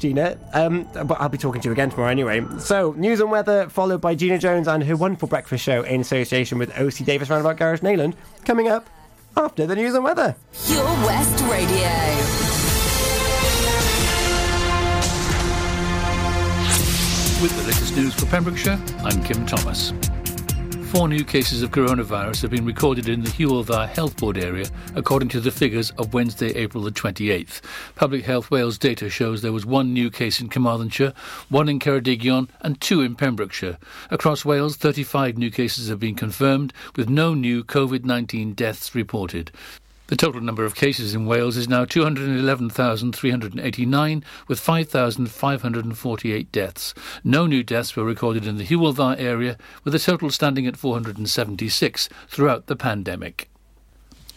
Gina. Um, but I'll be talking to you again tomorrow anyway. So, news and weather, followed by Gina Jones and her wonderful breakfast show in association with OC Davis Roundabout Garage Nayland, coming up after the news and weather. Pure West Radio. With the latest news for Pembrokeshire, I'm Kim Thomas. Four new cases of coronavirus have been recorded in the Hywel Dda Health Board area, according to the figures of Wednesday, April the 28th. Public Health Wales data shows there was one new case in Carmarthenshire, one in Ceredigion, and two in Pembrokeshire. Across Wales, 35 new cases have been confirmed, with no new COVID 19 deaths reported. The total number of cases in Wales is now 211,389, with 5,548 deaths. No new deaths were recorded in the Hywel area, with the total standing at 476 throughout the pandemic.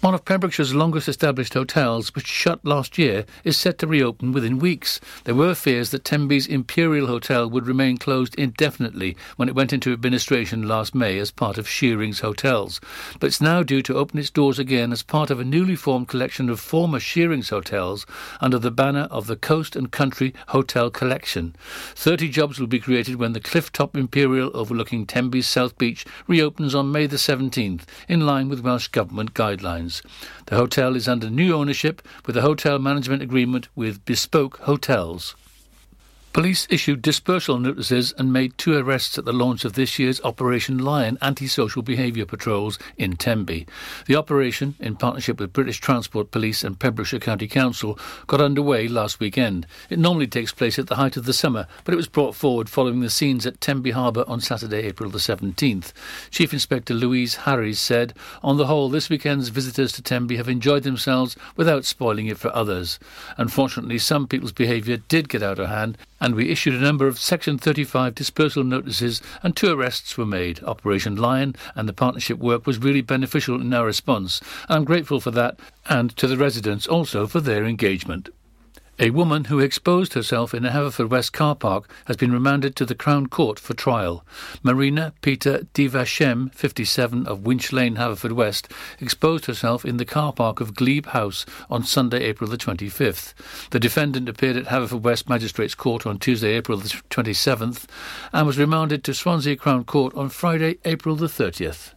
One of Pembrokeshire's longest established hotels, which shut last year, is set to reopen within weeks. There were fears that Tenby's Imperial Hotel would remain closed indefinitely when it went into administration last May as part of Shearing's Hotels, but it's now due to open its doors again as part of a newly formed collection of former Shearing's hotels under the banner of the Coast and Country Hotel Collection. Thirty jobs will be created when the Clifftop Imperial overlooking Tenby's South Beach reopens on May the 17th, in line with Welsh Government guidelines. The hotel is under new ownership with a hotel management agreement with Bespoke Hotels. Police issued dispersal notices and made two arrests at the launch of this year's Operation Lion anti-social behaviour patrols in Tenby. The operation, in partnership with British Transport Police and Pembrokeshire County Council, got underway last weekend. It normally takes place at the height of the summer, but it was brought forward following the scenes at Tenby Harbour on Saturday, April the 17th. Chief Inspector Louise Harries said, On the whole, this weekend's visitors to Tenby have enjoyed themselves without spoiling it for others. Unfortunately, some people's behaviour did get out of hand and we issued a number of Section 35 dispersal notices and two arrests were made. Operation Lion and the partnership work was really beneficial in our response. I'm grateful for that and to the residents also for their engagement. A woman who exposed herself in a Haverfordwest car park has been remanded to the Crown Court for trial. Marina Peter Divashem, 57, of Winch Lane, Haverfordwest, exposed herself in the car park of Glebe House on Sunday, April the 25th. The defendant appeared at Haverfordwest Magistrates Court on Tuesday, April the 27th, and was remanded to Swansea Crown Court on Friday, April the 30th.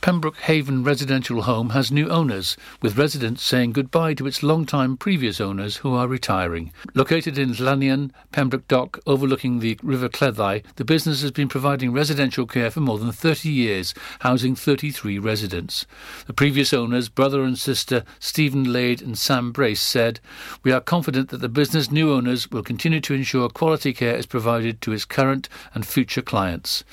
Pembroke Haven residential home has new owners, with residents saying goodbye to its long-time previous owners who are retiring. Located in Llanion, Pembroke Dock, overlooking the River Cleddau, the business has been providing residential care for more than 30 years, housing 33 residents. The previous owners, brother and sister Stephen Lade and Sam Brace, said, We are confident that the business new owners will continue to ensure quality care is provided to its current and future clients.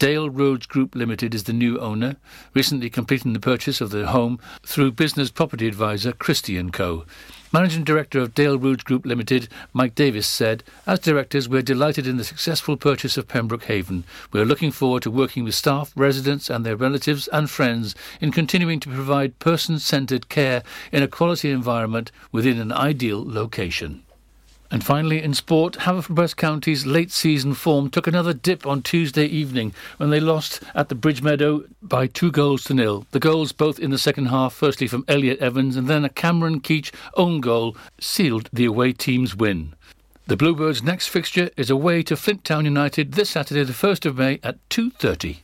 Dale Roads Group Limited is the new owner recently completing the purchase of the home through business property advisor Christie & Co. Managing Director of Dale Roads Group Limited, Mike Davis, said, As directors, we're delighted in the successful purchase of Pembroke Haven. We're looking forward to working with staff, residents, and their relatives and friends in continuing to provide person centred care in a quality environment within an ideal location. And finally, in sport, Haverfordwest County's late season form took another dip on Tuesday evening when they lost at the Bridge Meadow by two goals to nil. The goals, both in the second half, firstly from Elliot Evans and then a Cameron Keach own goal, sealed the away team's win. The Bluebirds' next fixture is away to Flint Town United this Saturday, the 1st of May at 2.30.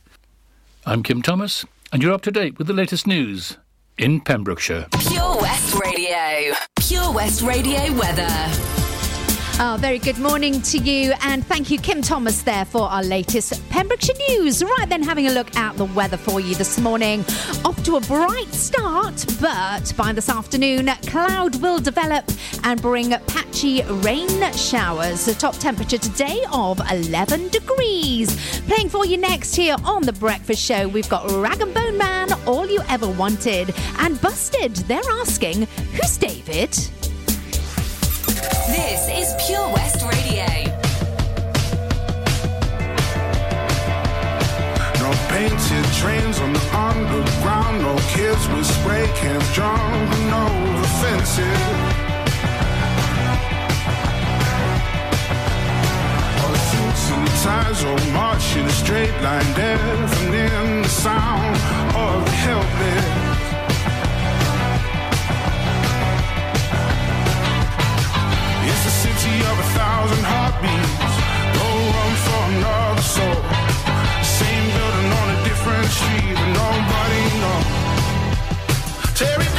I'm Kim Thomas, and you're up to date with the latest news in Pembrokeshire. Pure West Radio. Pure West Radio weather. Oh, very good morning to you, and thank you, Kim Thomas, there for our latest Pembrokeshire news. Right then, having a look at the weather for you this morning. Off to a bright start, but by this afternoon, cloud will develop and bring patchy rain showers. The top temperature today of 11 degrees. Playing for you next here on The Breakfast Show, we've got Rag and Bone Man, All You Ever Wanted, and Busted. They're asking, Who's David? This is Pure West Radio. No painted trains on the underground, no kids with spray cans no the fences. Suits and ties in a straight line, deafening the sound of the helpless. city of a thousand heartbeats. For another soul. Same building on a different street, but nobody knows. Terry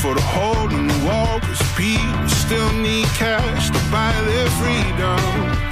for the hole in the wall, cause people still need cash to buy their freedom.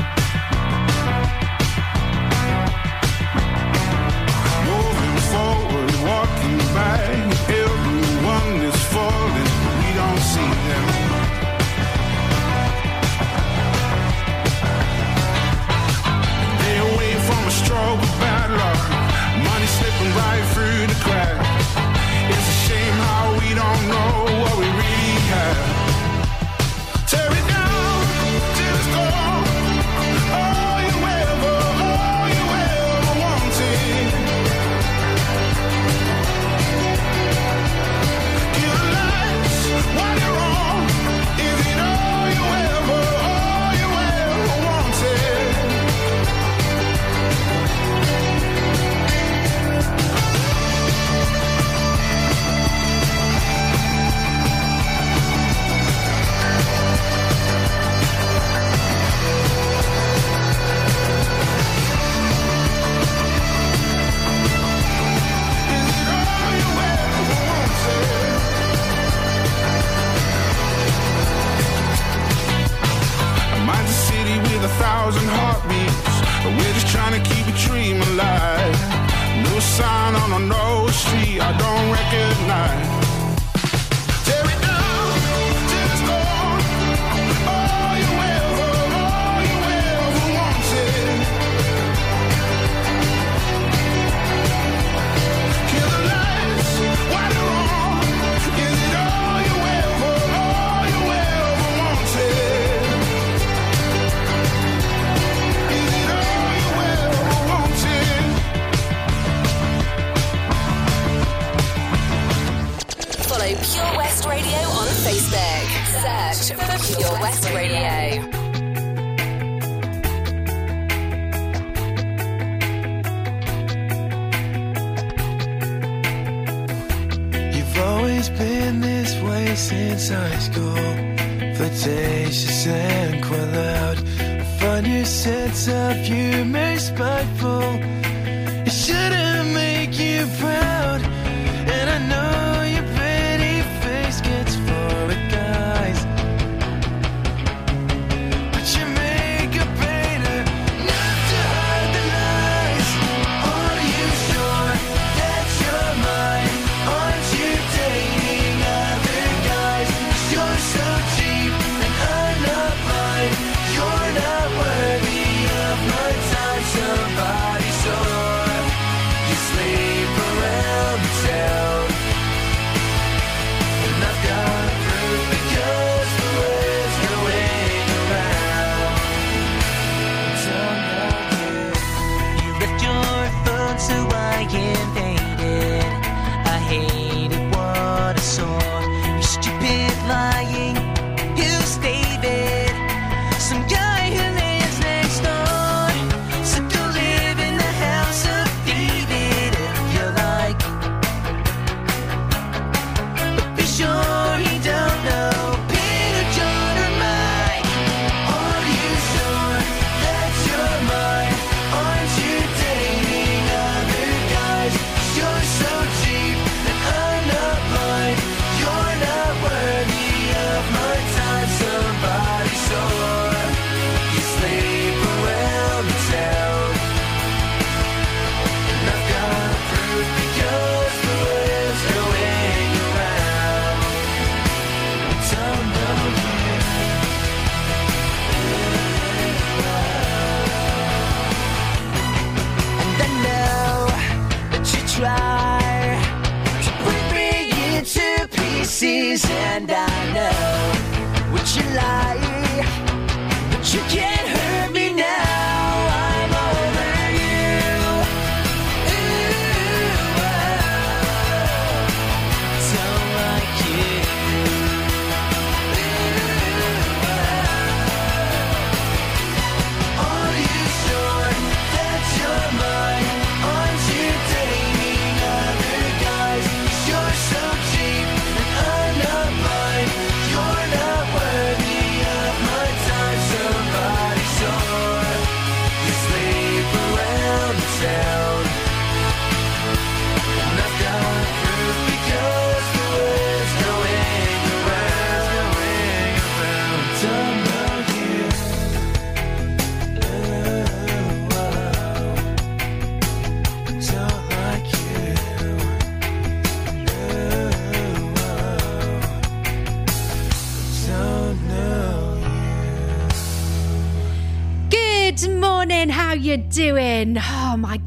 Follow Pure West Radio on Facebook. Search for Pure West Radio. You've always been this way since high school. Flirtatious and quite loud. Find your sense of humor, spiteful.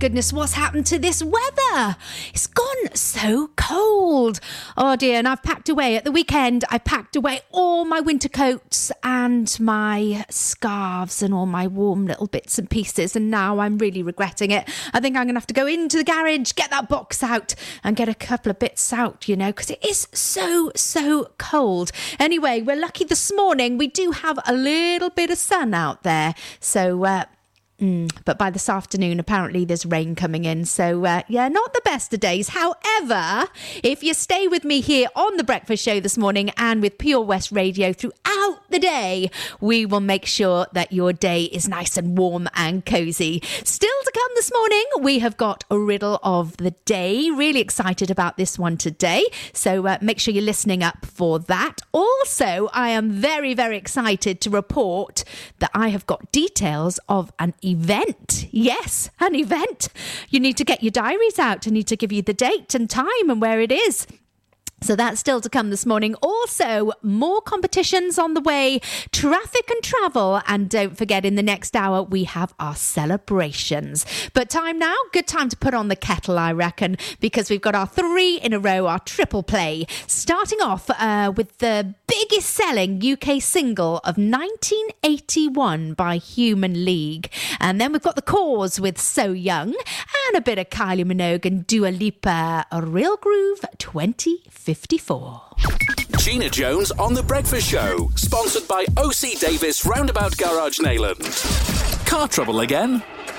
Goodness, what's happened to this weather? It's gone so cold. Oh dear, and I've packed away at the weekend. I packed away all my winter coats and my scarves and all my warm little bits and pieces, and now I'm really regretting it. I think I'm gonna have to go into the garage, get that box out, and get a couple of bits out, you know, because it is so, so cold. Anyway, we're lucky this morning. We do have a little bit of sun out there. So, uh, Mm, but by this afternoon, apparently there's rain coming in. So, uh, yeah, not the best of days. However, if you stay with me here on The Breakfast Show this morning and with Pure West Radio throughout the day, we will make sure that your day is nice and warm and cozy. Still to come this morning, we have got a riddle of the day. Really excited about this one today. So, uh, make sure you're listening up for that. Also, I am very, very excited to report that I have got details of an event. Yes, an event. You need to get your diaries out. I need to give you the date and time and where it is. So that's still to come this morning. Also, more competitions on the way, traffic and travel. And don't forget, in the next hour, we have our celebrations. But time now, good time to put on the kettle, I reckon, because we've got our three in a row, our triple play. Starting off uh, with the biggest selling UK single of 1981 by Human League. And then we've got The Corrs with So Young and a bit of Kylie Minogue and Dua Lipa, a real groove 2054. Gina Jones on The Breakfast Show, sponsored by OC Davis Roundabout Garage Nayland. Car trouble again?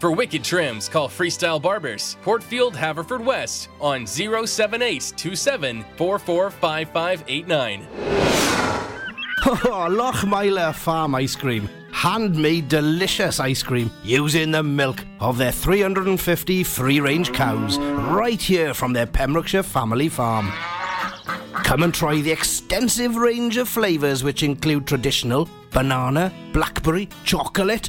For wicked trims, call Freestyle Barbers, Portfield, Haverford West, on 07827 445589. Oh, Farm Ice Cream. Handmade delicious ice cream using the milk of their 350 free range cows right here from their Pembrokeshire family farm. Come and try the extensive range of flavours which include traditional banana, blackberry, chocolate,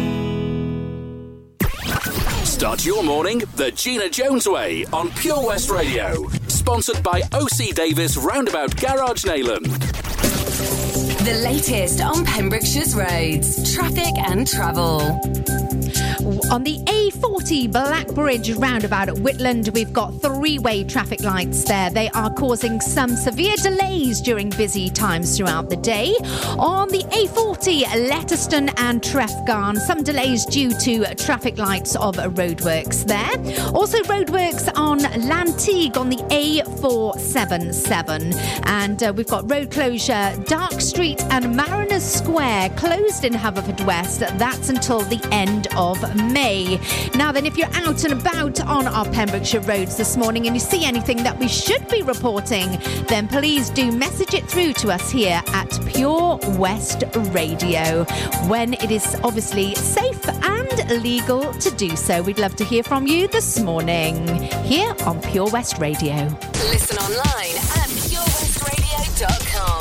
Start your morning the Gina Jones way on Pure West Radio. Sponsored by OC Davis Roundabout Garage Nayland. The latest on Pembrokeshire's roads, traffic and travel. On the A40 Blackbridge roundabout at Whitland, we've got three way traffic lights there. They are causing some severe delays during busy times throughout the day. On the A40 Letterston and Trefgarn, some delays due to traffic lights of roadworks there. Also, roadworks on Llanteg on the A477. And uh, we've got road closure, Dark Street and Mariners Square closed in Haverfordwest. That's until the end of May. Now, then, if you're out and about on our Pembrokeshire roads this morning and you see anything that we should be reporting, then please do message it through to us here at Pure West Radio when it is obviously safe and legal to do so. We'd love to hear from you this morning here on Pure West Radio. Listen online at purewestradio.com.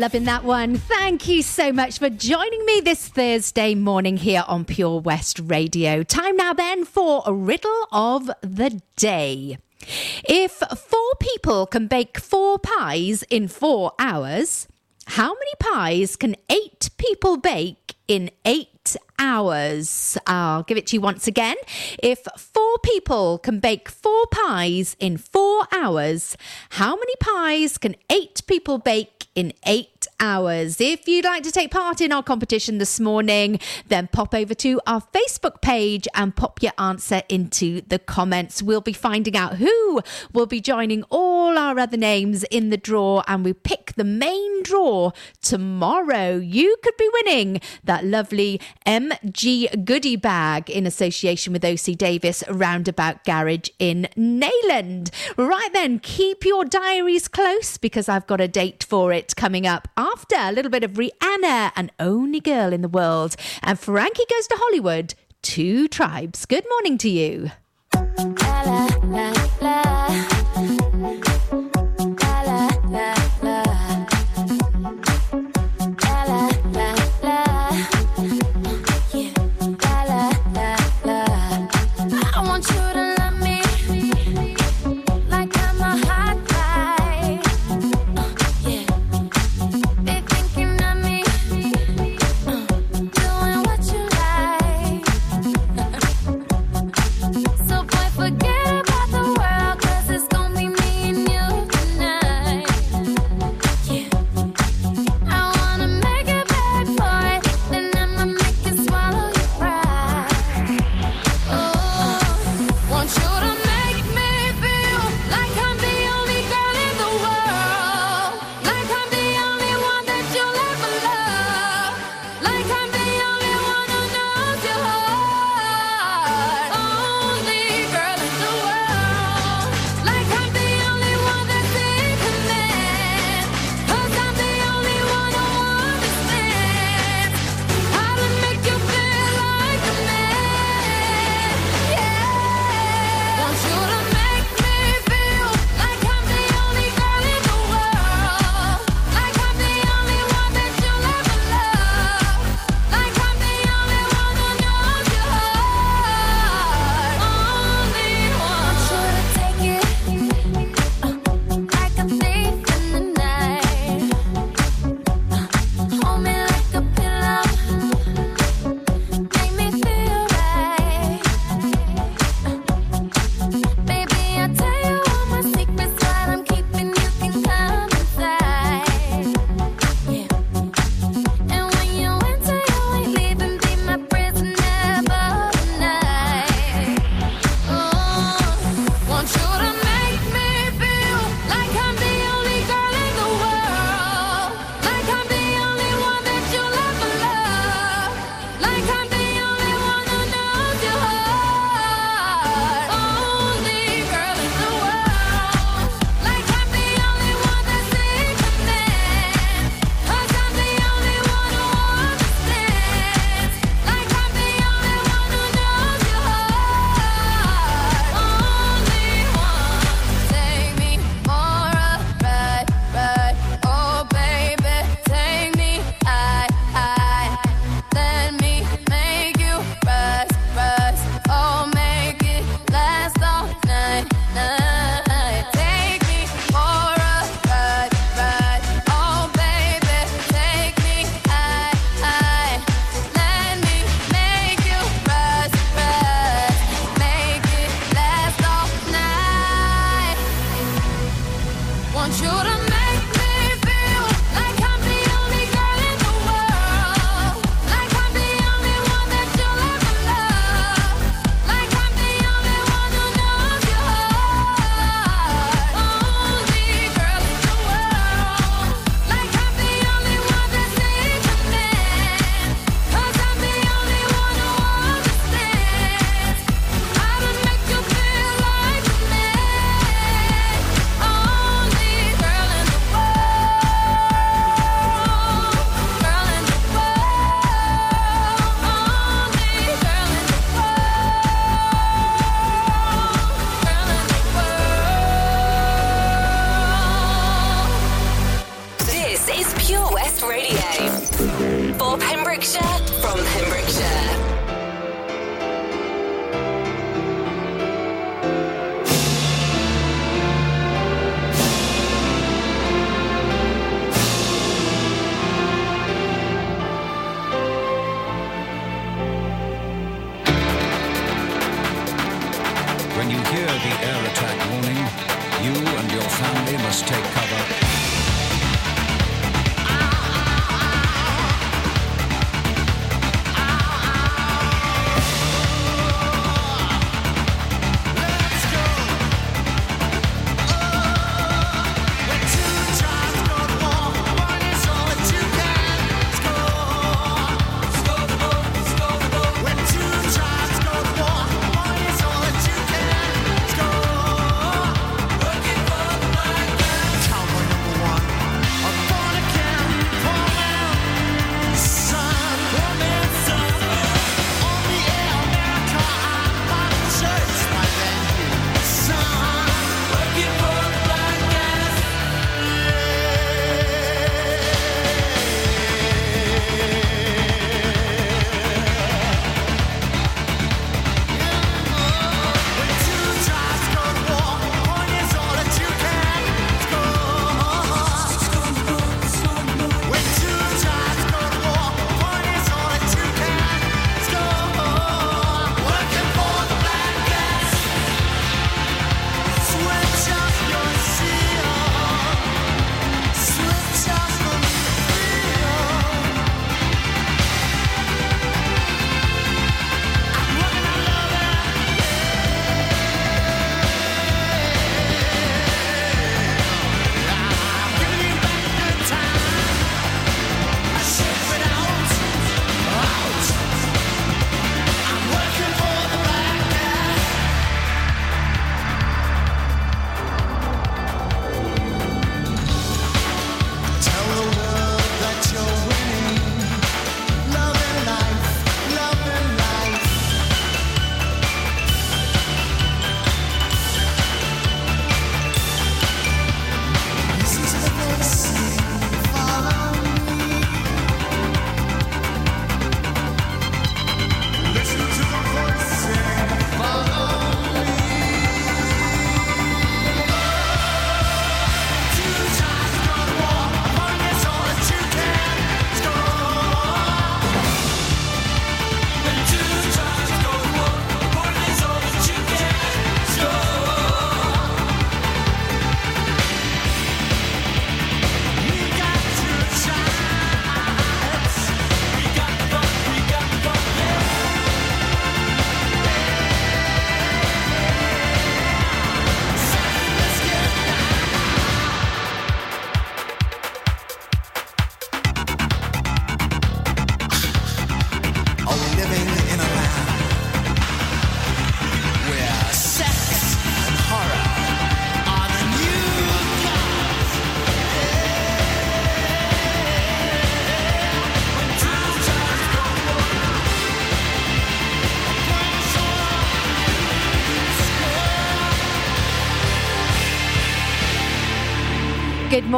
loving that one. Thank you so much for joining me this Thursday morning here on Pure West Radio. Time now, then, for a riddle of the day. If four people can bake four pies in four hours, how many pies can eight people bake in eight hours? I'll give it to you once again. If four people can bake four pies in four hours, how many pies can eight people bake in eight hours. If you'd like to take part in our competition this morning, then pop over to our Facebook page and pop your answer into the comments. We'll be finding out who will be joining all our other names in the draw, and we pick the main draw tomorrow. You could be winning that lovely MG goodie bag in association with OC Davis Roundabout Garage in Nayland. Right then, keep your diaries close because I've got a date for it coming up after. A little bit of Rihanna, an only girl in the world. And Frankie Goes to Hollywood, Two Tribes. Good morning to you. La, la, la,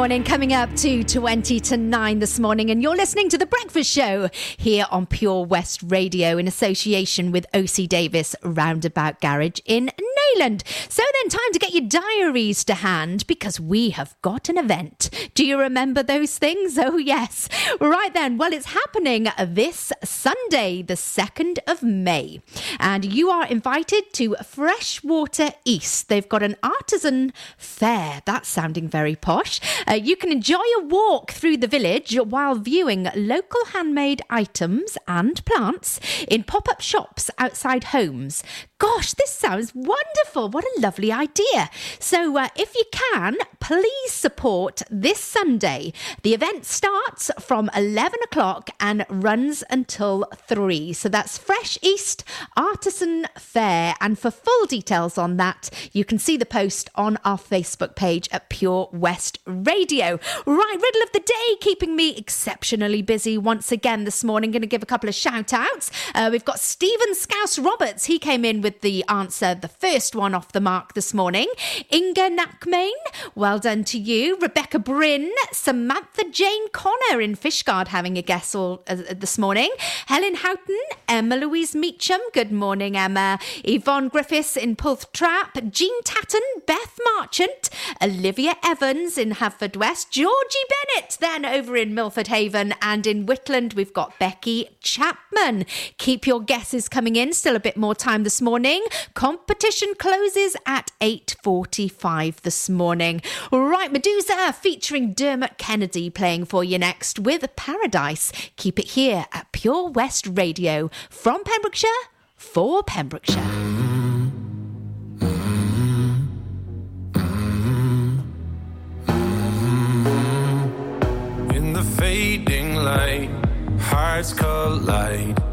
morning, coming up to 20 to 9 this morning, and you're listening to The Breakfast Show here on Pure West Radio in association with OC Davis Roundabout Garage in Neyland. So then, time to get your diaries to hand because we have got an event. Do you remember those things? Oh, yes. Right then, well, it's happening this Sunday, the 2nd of May, and you are invited to Freshwater East. They've got an artisan fair. That's sounding very posh. Uh, you can enjoy a walk through the village while viewing local handmade items and plants in pop up shops outside homes. Gosh, this sounds wonderful. What a lovely idea. So, uh, if you can, please support this Sunday. The event starts from 11 o'clock and runs until 3. So, that's Fresh East Artisan Fair. And for full details on that, you can see the post on our Facebook page at Pure West Radio. Right, riddle of the day, keeping me exceptionally busy once again this morning. Going to give a couple of shout outs. Uh, we've got Stephen Scouse Roberts. He came in with the answer, the first one off the mark this morning. Inga Nackmain, well done to you. Rebecca Bryn, Samantha Jane Connor in Fishguard having a guess all uh, this morning. Helen Houghton, Emma Louise Meacham. Good morning, Emma. Yvonne Griffiths in Pwll Trap. Jean Tatton, Beth Marchant, Olivia Evans in Haverfordwest, Georgie Bennett then over in Milford Haven, and in Whitland we've got Becky Chapman. Keep your guesses coming in. Still a bit more time this morning. Competition closes at 8:45 this morning. Right, Meduza featuring Dermot Kennedy playing for you next with Paradise. Keep it here at Pure West Radio from Pembrokeshire for Pembrokeshire. In the fading light, hearts collide.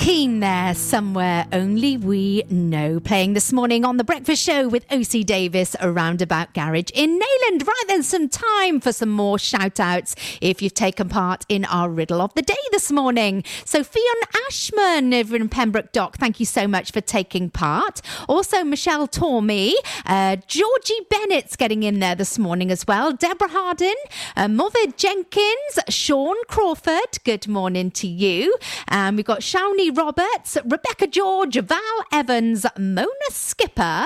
keen there. Somewhere only we know. Playing this morning on The Breakfast Show with OC Davis, a roundabout garage in Neyland. Right then, some time for some more shout outs if you've taken part in our riddle of the day this morning. So, Fionn Ashman over in Pembroke Dock, thank you so much for taking part. Also, Michelle Tormey, uh, Georgie Bennett's getting in there this morning as well. Deborah Hardin, uh, Movid Jenkins, Sean Crawford, good morning to you. And we've got Shawnee Roberts, Rebecca George, Val Evans, Mona Skipper,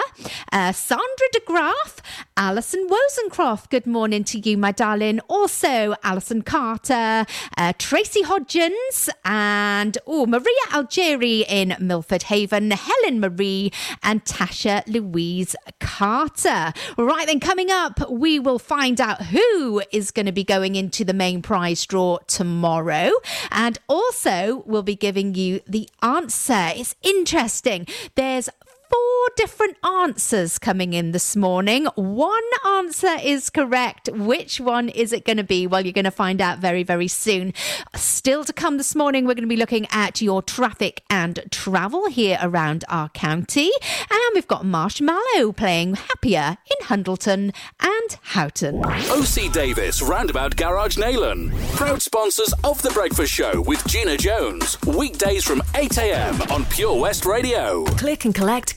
uh, Sandra DeGraff, Alison Wozencroft, good morning to you, my darling. Also, Alison Carter, uh, Tracy Hodgins, and oh, Maria Algeri in Milford Haven, Helen Marie, and Tasha Louise Carter. Right then, coming up, we will find out who is going to be going into the main prize draw tomorrow. And also, we'll be giving you the answer. It's interesting. There's four different answers coming in this morning. One answer is correct. Which one is it going to be? Well, you're going to find out very, very soon. Still to come this morning, we're going to be looking at your traffic and travel here around our county. And we've got Marshmello playing Happier in Hundleton and Houghton. OC Davis Roundabout Garage Neyland. Proud sponsors of The Breakfast Show with Gina Jones. Weekdays from 8am on Pure West Radio. Click and collect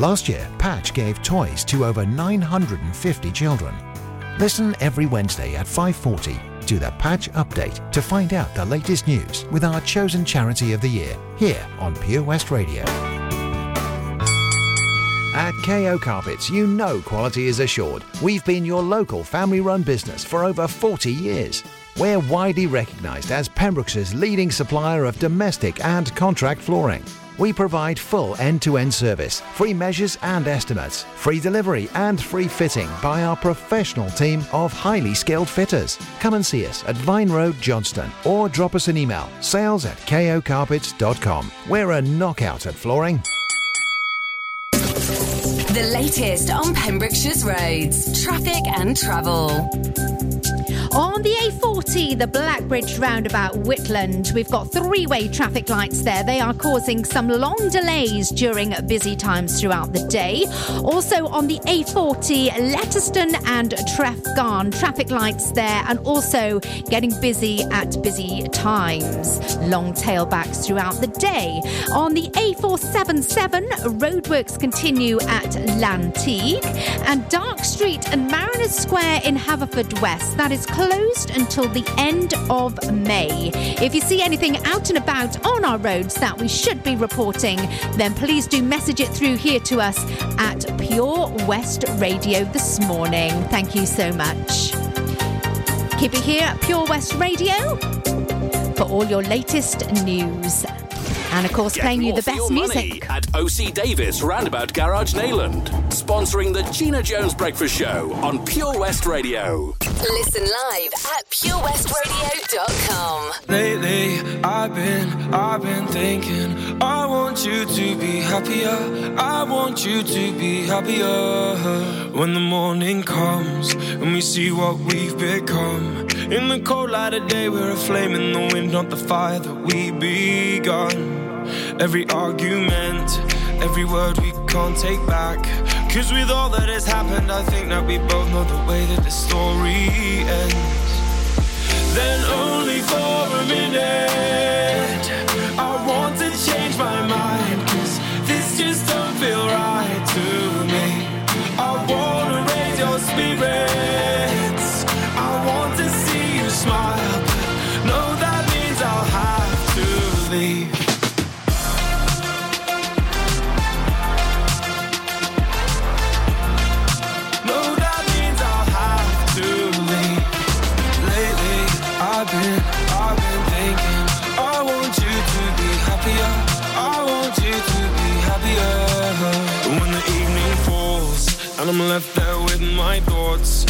Last year, Patch gave toys to over 950 children. Listen every Wednesday at 5:40 to the Patch Update to find out the latest news with our chosen charity of the year here on Pure West Radio. At KO Carpets, you know quality is assured. We've been your local family-run business for over 40 years. We're widely recognised as Pembroke's leading supplier of domestic and contract flooring. We provide full end-to-end service, free measures and estimates, free delivery and free fitting by our professional team of highly skilled fitters. Come and see us at Vine Road, Johnston, or drop us an email, sales at kocarpets.com. We're a knockout at flooring. The latest on Pembrokeshire's roads, traffic and travel. On the A40, the Blackbridge roundabout Whitland, we've got three way traffic lights there. They are causing some long delays during busy times throughout the day. Also on the A40, Letterston and Trefgarn, traffic lights there, and also getting busy at busy times. Long tailbacks throughout the day. On the A477, roadworks continue at Llanteg, and Dark Street and Mariners Square in Haverfordwest. That is closed until the end of May. If you see anything out and about on our roads that we should be reporting, then please do message it through here to us at Pure West Radio this morning. Thank you so much. Keep it here at Pure West Radio for all your latest news. And of course, Get playing you the best music. at OC Davis Roundabout Garage Neyland, sponsoring the Gina Jones Breakfast Show on Pure West Radio. Listen live at purewestradio.com. Lately, I've been, I've been thinking. I want you to be happier. I want you to be happier. When the morning comes and we see what we've become. In the cold light of day, we're a flame in the wind, not the fire that we begun. Every argument, every word we can't take back. Cause with all that has happened, I think that we both know the way that the story ends. Then only for a minute I want to change my mind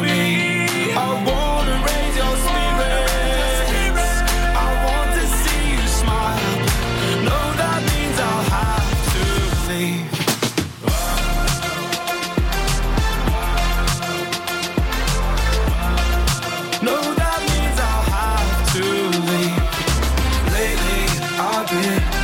me. I've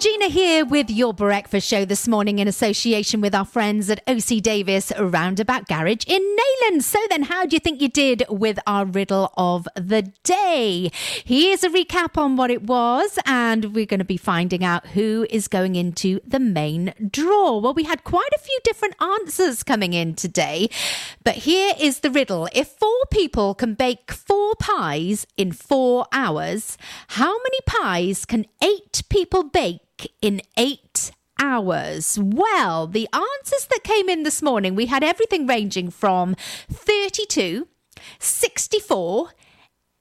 Gina here with your breakfast show this morning in association with our friends at OC Davis Roundabout Garage in Neyland. So then, how do you think you did with our riddle of the day? Here's a recap on what it was, and we're going to be finding out who is going into the main draw. Well, we had quite a few different answers coming in today, but here is the riddle. If four people can bake four pies in four hours, how many pies can eight people bake in eight hours? Well, the answers that came in this morning, we had everything ranging from 32, 64,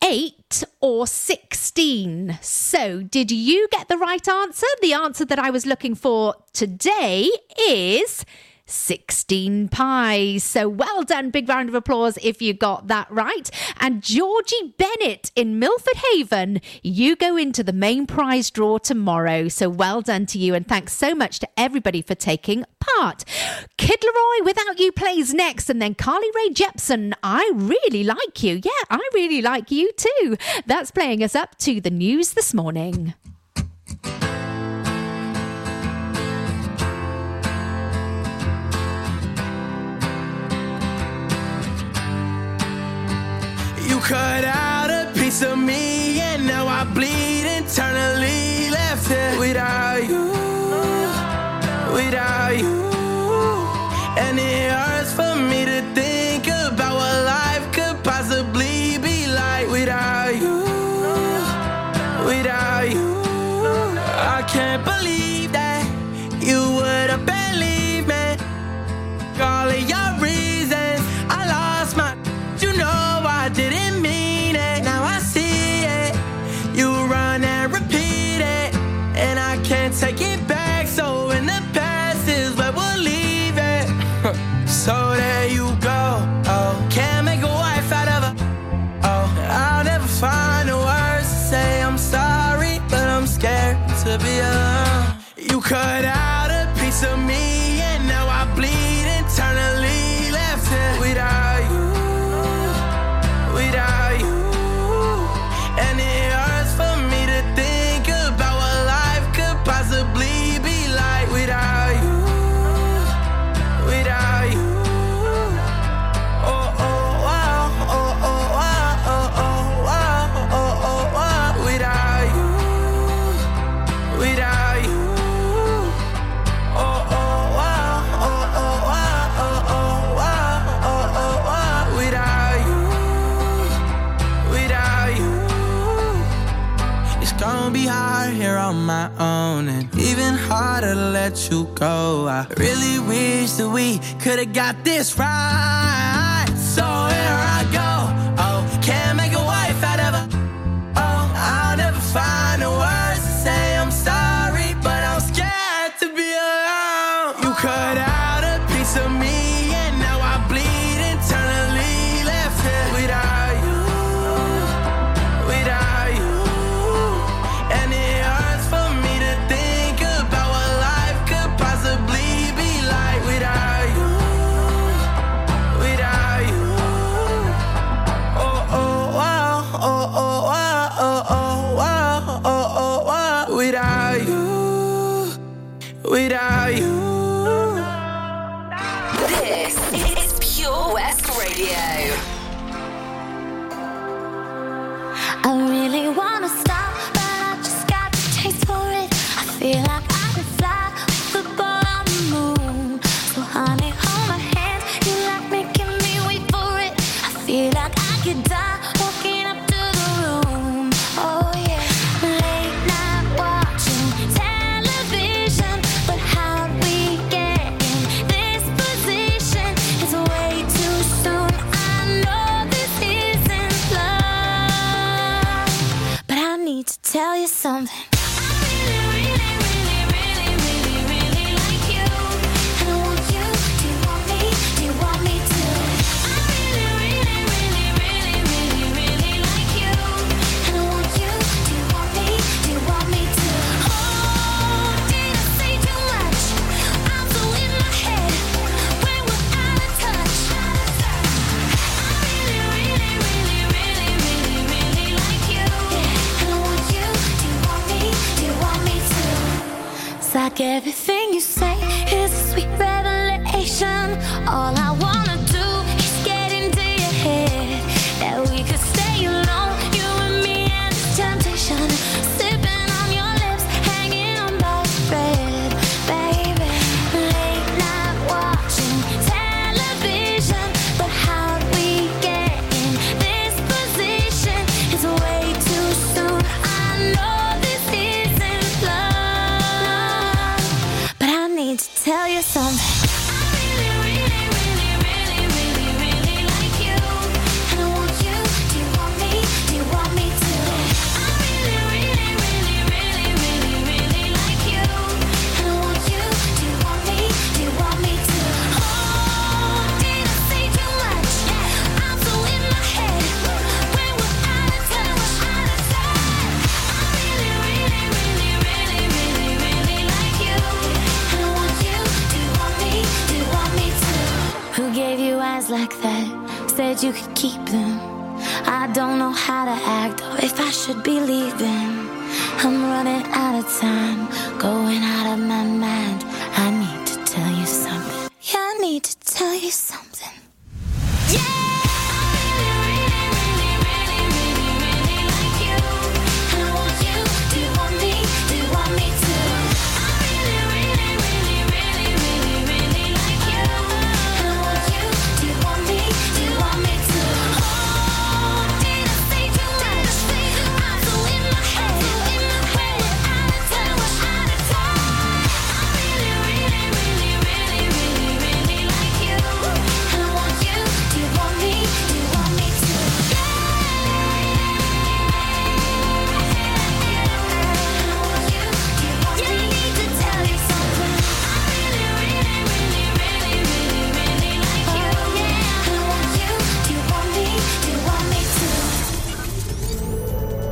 8 or 16. So, did you get the right answer? The answer that I was looking for today is 16 pies. So well done. Big round of applause if you got that right. And Georgie Bennett in Milford Haven, you go into the main prize draw tomorrow. So well done to you. And thanks so much to everybody for taking part. Kid LAROI, Without You plays next. And then Carly Rae Jepsen, I really like you. Yeah, I really like you too. That's playing us up to the news this morning. Cut out a piece of me, and now I bleed internally. Left here without you, without you. Really wish that we could've got this right.